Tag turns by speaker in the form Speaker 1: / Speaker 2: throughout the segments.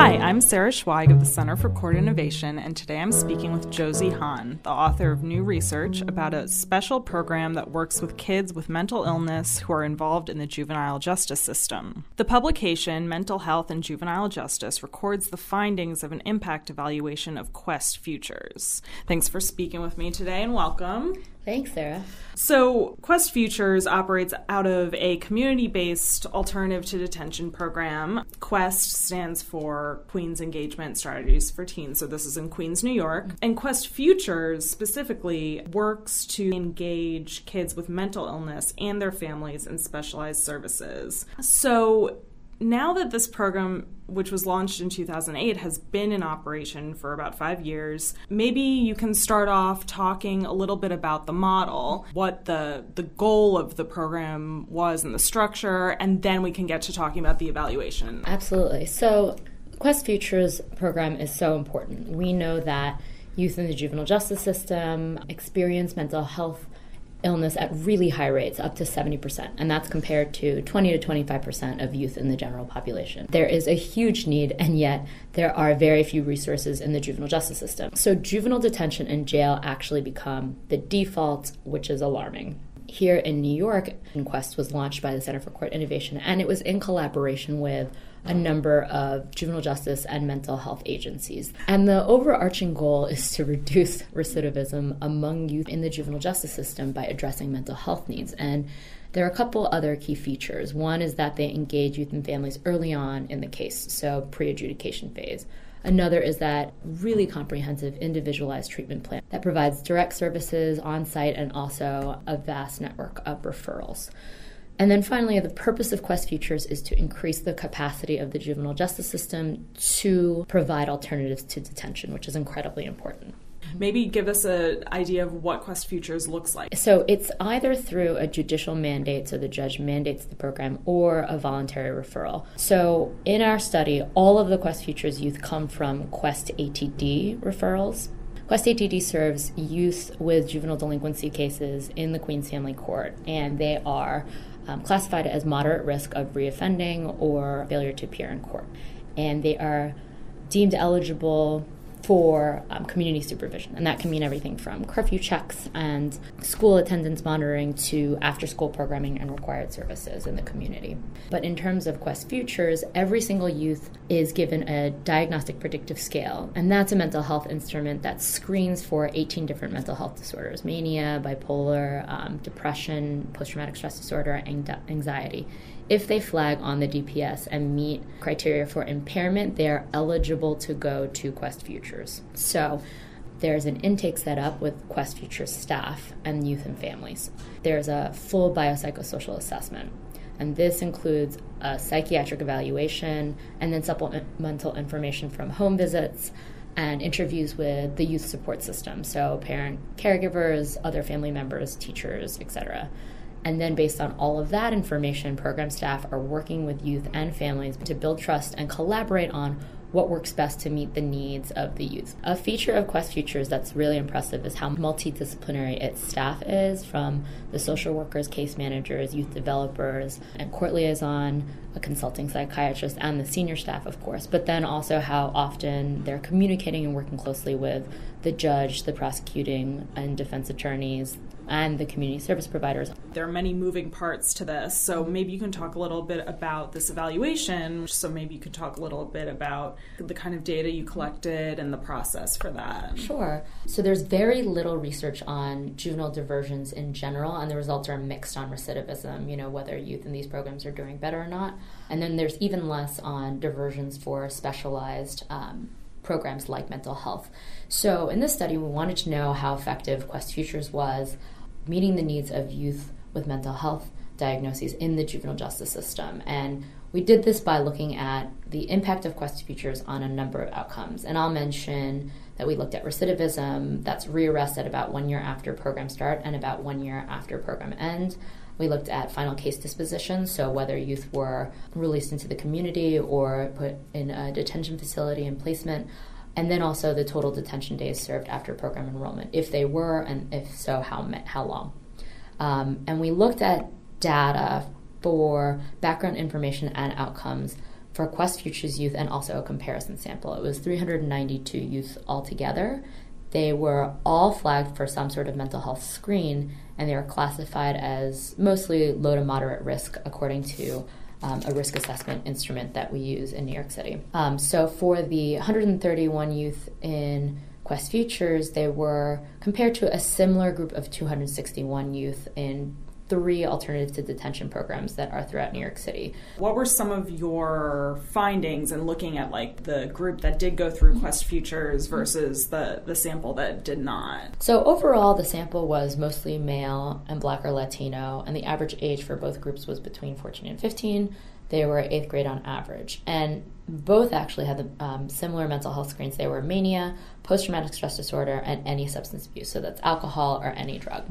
Speaker 1: Hi, I'm Sarah Schweig of the Center for Court Innovation, and today I'm speaking with Josy Hahn, the author of new research about a special program that works with kids with mental illness who are involved in the juvenile justice system. The publication, Mental Health and Juvenile Justice, records the findings of an impact evaluation of Quest Futures. Thanks for speaking with me today and welcome.
Speaker 2: Thanks, Sarah.
Speaker 1: So, Quest Futures operates out of a community based alternative to detention program. Quest stands for Queens Engagement Strategies for Teens. So, this is in Queens, New York. And Quest Futures specifically works to engage kids with mental illness and their families in specialized services. So, now that this program, which was launched in 2008, has been in operation for about five years, maybe you can start off talking a little bit about the model, what the the goal of the program was and the structure, and then we can get to talking about the evaluation.
Speaker 2: Absolutely. So, Quest Futures program is so important. We know that youth in the juvenile justice system experience mental health illness at really high rates, up to 70%, and that's compared to 20 to 25% of youth in the general population. There is a huge need, and yet there are very few resources in the juvenile justice system. So, juvenile detention and jail actually become the default, which is alarming here in New York, and Quest was launched by the Center for Court Innovation, and it was in collaboration with a number of juvenile justice and mental health agencies. And the overarching goal is to reduce recidivism among youth in the juvenile justice system by addressing mental health needs. And there are a couple other key features. One is that they engage youth and families early on in the case, so pre adjudication phase. Another is that really comprehensive individualized treatment plan that provides direct services on site and also a vast network of referrals. And then finally, the purpose of Quest Futures is to increase the capacity of the juvenile justice system to provide alternatives to detention, which is incredibly important.
Speaker 1: Maybe give us an idea of what Quest Futures looks like.
Speaker 2: So it's either through a judicial mandate, so the judge mandates the program, or a voluntary referral. So in our study, all of the Quest Futures youth come from Quest ATD referrals. Quest ATD serves youth with juvenile delinquency cases in the Queens Family Court, and they are um, classified as moderate risk of reoffending or failure to appear in court. And they are deemed eligible for um, community supervision. And that can mean everything from curfew checks and school attendance monitoring to after school programming and required services in the community. But in terms of Quest Futures, every single youth is given a diagnostic predictive scale. And that's a mental health instrument that screens for 18 different mental health disorders mania, bipolar, um, depression, post traumatic stress disorder, anxiety if they flag on the DPS and meet criteria for impairment, they are eligible to go to Quest Futures. So there's an intake set up with Quest Futures staff and youth and families. There's a full biopsychosocial assessment. And this includes a psychiatric evaluation and then supplemental information from home visits and interviews with the youth support system, so parent caregivers, other family members, teachers, etc. And then, based on all of that information, program staff are working with youth and families to build trust and collaborate on what works best to meet the needs of the youth. A feature of Quest Futures that's really impressive is how multidisciplinary its staff is from the social workers, case managers, youth developers, and court liaison, a consulting psychiatrist, and the senior staff, of course, but then also how often they're communicating and working closely with the judge, the prosecuting and defense attorneys, and the community service providers.
Speaker 1: There are many moving parts to this, so maybe you can talk a little bit about this evaluation. So maybe you could talk a little bit about the kind of data you collected and the process for that.
Speaker 2: Sure. So there's very little research on juvenile diversions in general, and the results are mixed on recidivism, you know, whether youth in these programs are doing better or not. And then there's even less on diversions for specialized um, programs like mental health. So, in this study, we wanted to know how effective Quest Futures was meeting the needs of youth with mental health diagnoses in the juvenile justice system. And we did this by looking at the impact of Quest Futures on a number of outcomes. And I'll mention that we looked at recidivism, that's rearrest at about one year after program start and about one year after program end. We looked at final case disposition, so whether youth were released into the community or put in a detention facility and placement and then also the total detention days served after program enrollment, if they were, and if so, how how long. Um, and we looked at data for background information and outcomes for Quest Futures youth and also a comparison sample. It was 392 youth altogether. They were all flagged for some sort of mental health screen, and they were classified as mostly low to moderate risk according to um, a risk assessment instrument that we use in New York City. Um, so for the 131 youth in Quest Futures, they were compared to a similar group of 261 youth in three alternative to detention programs that are throughout New York City.
Speaker 1: What were some of your findings in looking at like the group that did go through Quest Futures versus the the sample that did not?
Speaker 2: So overall the sample was mostly male and black or Latino and the average age for both groups was between 14 and 15. They were eighth grade on average. And both actually had the, um, similar mental health screens. They were mania, post traumatic stress disorder, and any substance abuse. So that's alcohol or any drug.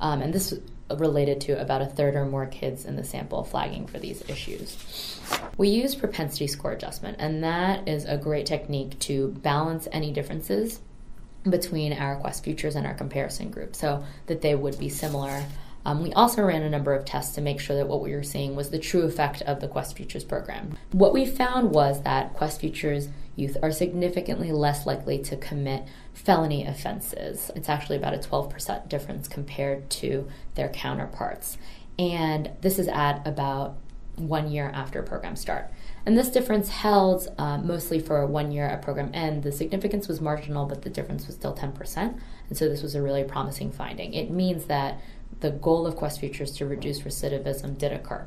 Speaker 2: Um, and this related to about a third or more kids in the sample flagging for these issues. We use propensity score adjustment, and that is a great technique to balance any differences between our Quest Futures and our comparison group so that they would be similar. Um, we also ran a number of tests to make sure that what we were seeing was the true effect of the Quest Futures program. What we found was that Quest Futures youth are significantly less likely to commit felony offenses. It's actually about a 12% difference compared to their counterparts. And this is at about one year after program start. And this difference held uh, mostly for one year at program end. The significance was marginal, but the difference was still 10%. And so this was a really promising finding. It means that the goal of Quest Futures to reduce recidivism did occur.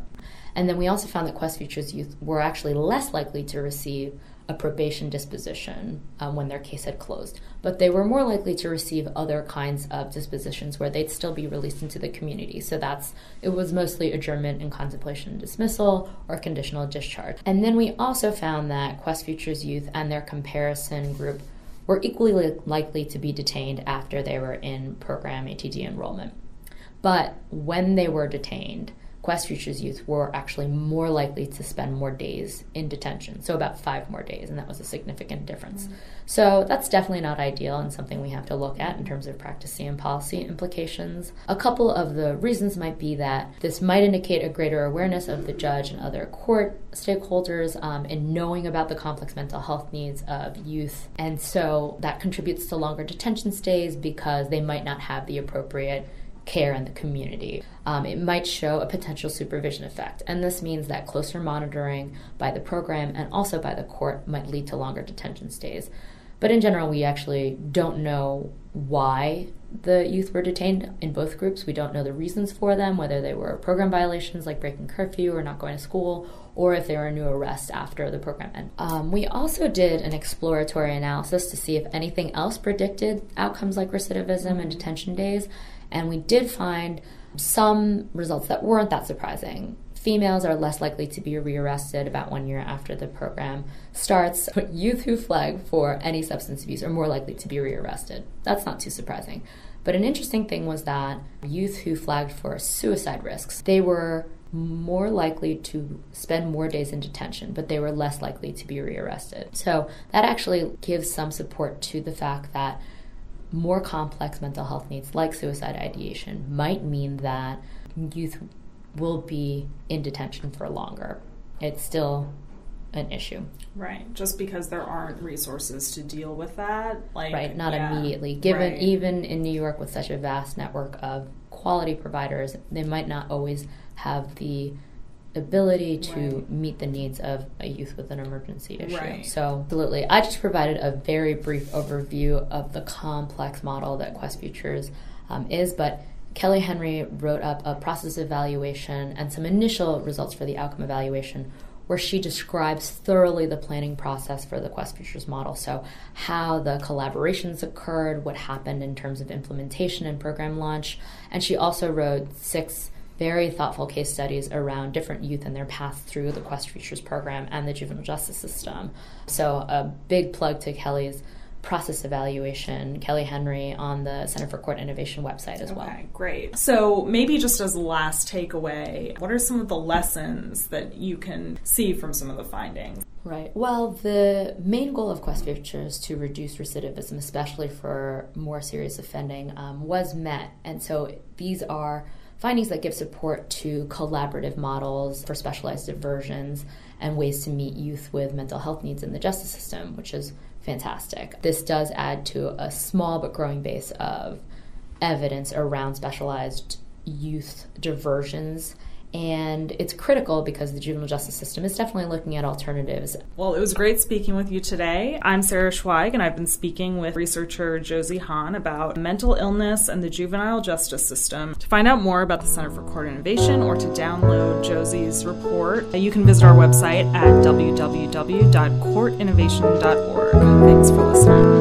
Speaker 2: And then we also found that Quest Futures youth were actually less likely to receive a probation disposition um, when their case had closed, but they were more likely to receive other kinds of dispositions where they'd still be released into the community. So that's it was mostly adjournment in contemplation of dismissal or conditional discharge. And then we also found that Quest Futures youth and their comparison group were equally likely to be detained after they were in program ATD enrollment. But when they were detained, Quest Futures youth were actually more likely to spend more days in detention, so about five more days, and that was a significant difference. Mm-hmm. So that's definitely not ideal and something we have to look at in terms of practice and policy implications. A couple of the reasons might be that this might indicate a greater awareness of the judge and other court stakeholders um, in knowing about the complex mental health needs of youth, and so that contributes to longer detention stays because they might not have the appropriate care in the community. Um, it might show a potential supervision effect, and this means that closer monitoring by the program and also by the court might lead to longer detention stays. But in general, we actually don't know why the youth were detained in both groups. We don't know the reasons for them, whether they were program violations like breaking curfew or not going to school, or if they were new arrests after the program ended. Um, we also did an exploratory analysis to see if anything else predicted outcomes like recidivism and detention days. And we did find some results that weren't that surprising. Females are less likely to be rearrested about one year after the program starts. But Youth who flag for any substance abuse are more likely to be rearrested. That's not too surprising. But an interesting thing was that youth who flagged for suicide risks, they were more likely to spend more days in detention, but they were less likely to be rearrested. So that actually gives some support to the fact that more complex mental health needs like suicide ideation might mean that youth will be in detention for longer. It's still an issue.
Speaker 1: Right. Just because there aren't resources to deal with that. Like
Speaker 2: Right, not yeah. immediately. Given right. even in New York with such a vast network of quality providers, they might not always have the ability to right. meet the needs of a youth with an emergency issue. Right. So, absolutely. I just provided a very brief overview of the complex model that Quest Futures um, is, but Kelly Henry wrote up a process evaluation and some initial results for the outcome evaluation where she describes thoroughly the planning process for the Quest Futures model. So, how the collaborations occurred, what happened in terms of implementation and program launch. And she also wrote six very thoughtful case studies around different youth and their path through the Quest Futures program and the juvenile justice system. So, a big plug to Kelly's process evaluation, Kelly Henry on the Center for Court Innovation website as okay, well.
Speaker 1: Great. So, maybe just as a last takeaway, what are some of the lessons that you can see from some of the findings?
Speaker 2: Right. Well, the main goal of Quest Futures to reduce recidivism, especially for more serious offending, um, was met. And so these are findings that give support to collaborative models for specialized diversions and ways to meet youth with mental health needs in the justice system, which is fantastic. This does add to a small but growing base of evidence around specialized youth diversions and it's critical because the juvenile justice system is definitely looking at alternatives.
Speaker 1: Well, it was great speaking with you today. I'm Sarah Schweig, and I've been speaking with researcher Josy Hahn about mental illness and the juvenile justice system. To find out more about the Center for Court Innovation or to download Josy's report, uh, you can visit our website at www.courtinnovation.org. Thanks for listening.